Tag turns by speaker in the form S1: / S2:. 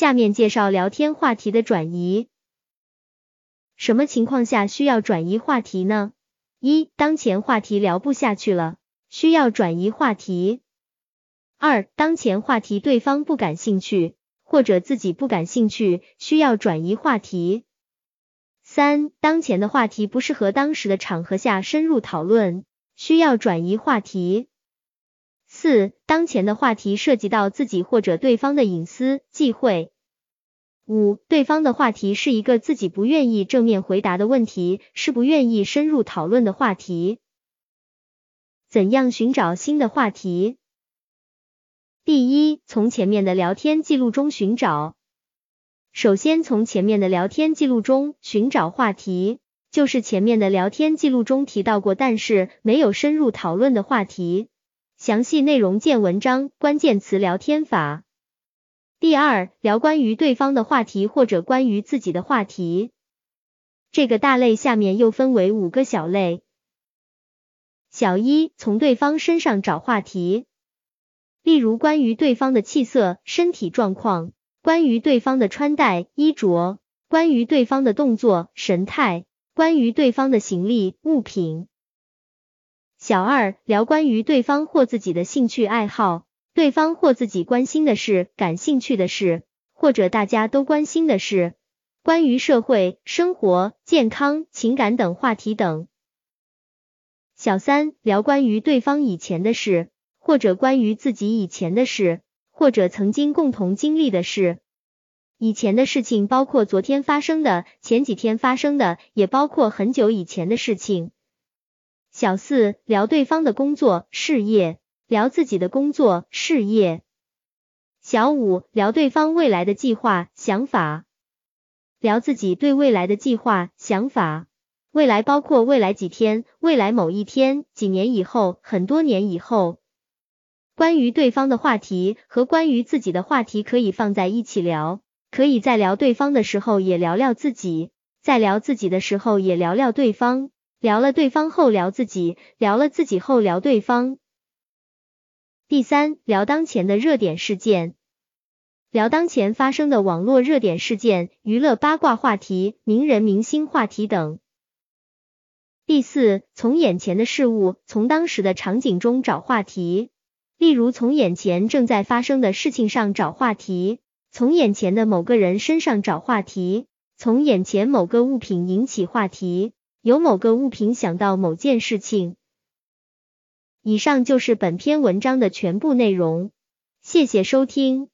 S1: 下面介绍聊天话题的转移。什么情况下需要转移话题呢？一、当前话题聊不下去了，需要转移话题。二、当前话题对方不感兴趣，或者自己不感兴趣，需要转移话题。三、当前的话题不适合当时的场合下深入讨论，需要转移话题。四、当前的话题涉及到自己或者对方的隐私、忌讳。五、对方的话题是一个自己不愿意正面回答的问题，是不愿意深入讨论的话题。怎样寻找新的话题？第一，从前面的聊天记录中寻找。首先，从前面的聊天记录中寻找话题，就是前面的聊天记录中提到过但是没有深入讨论的话题。详细内容见文章，关键词聊天法。第二，聊关于对方的话题或者关于自己的话题。这个大类下面又分为五个小类。小一，从对方身上找话题，例如关于对方的气色、身体状况。关于对方的穿戴衣着，关于对方的动作神态，关于对方的行李物品。小二聊关于对方或自己的兴趣爱好，对方或自己关心的事、感兴趣的事，或者大家都关心的事，关于社会、生活、健康、情感等话题等。小三聊关于对方以前的事，或者关于自己以前的事。或者曾经共同经历的事，以前的事情包括昨天发生的、前几天发生的，也包括很久以前的事情。小四聊对方的工作、事业，聊自己的工作、事业。小五聊对方未来的计划、想法，聊自己对未来的计划、想法。未来包括未来几天、未来某一天、几年以后、很多年以后。关于对方的话题和关于自己的话题可以放在一起聊，可以在聊对方的时候也聊聊自己，在聊自己的时候也聊聊对方，聊了对方后聊自己，聊了自己后聊对方。第三，聊当前的热点事件，聊当前发生的网络热点事件、娱乐八卦话题、名人明星话题等。第四，从眼前的事物，从当时的场景中找话题。例如，从眼前正在发生的事情上找话题，从眼前的某个人身上找话题，从眼前某个物品引起话题，有某个物品想到某件事情。以上就是本篇文章的全部内容，谢谢收听。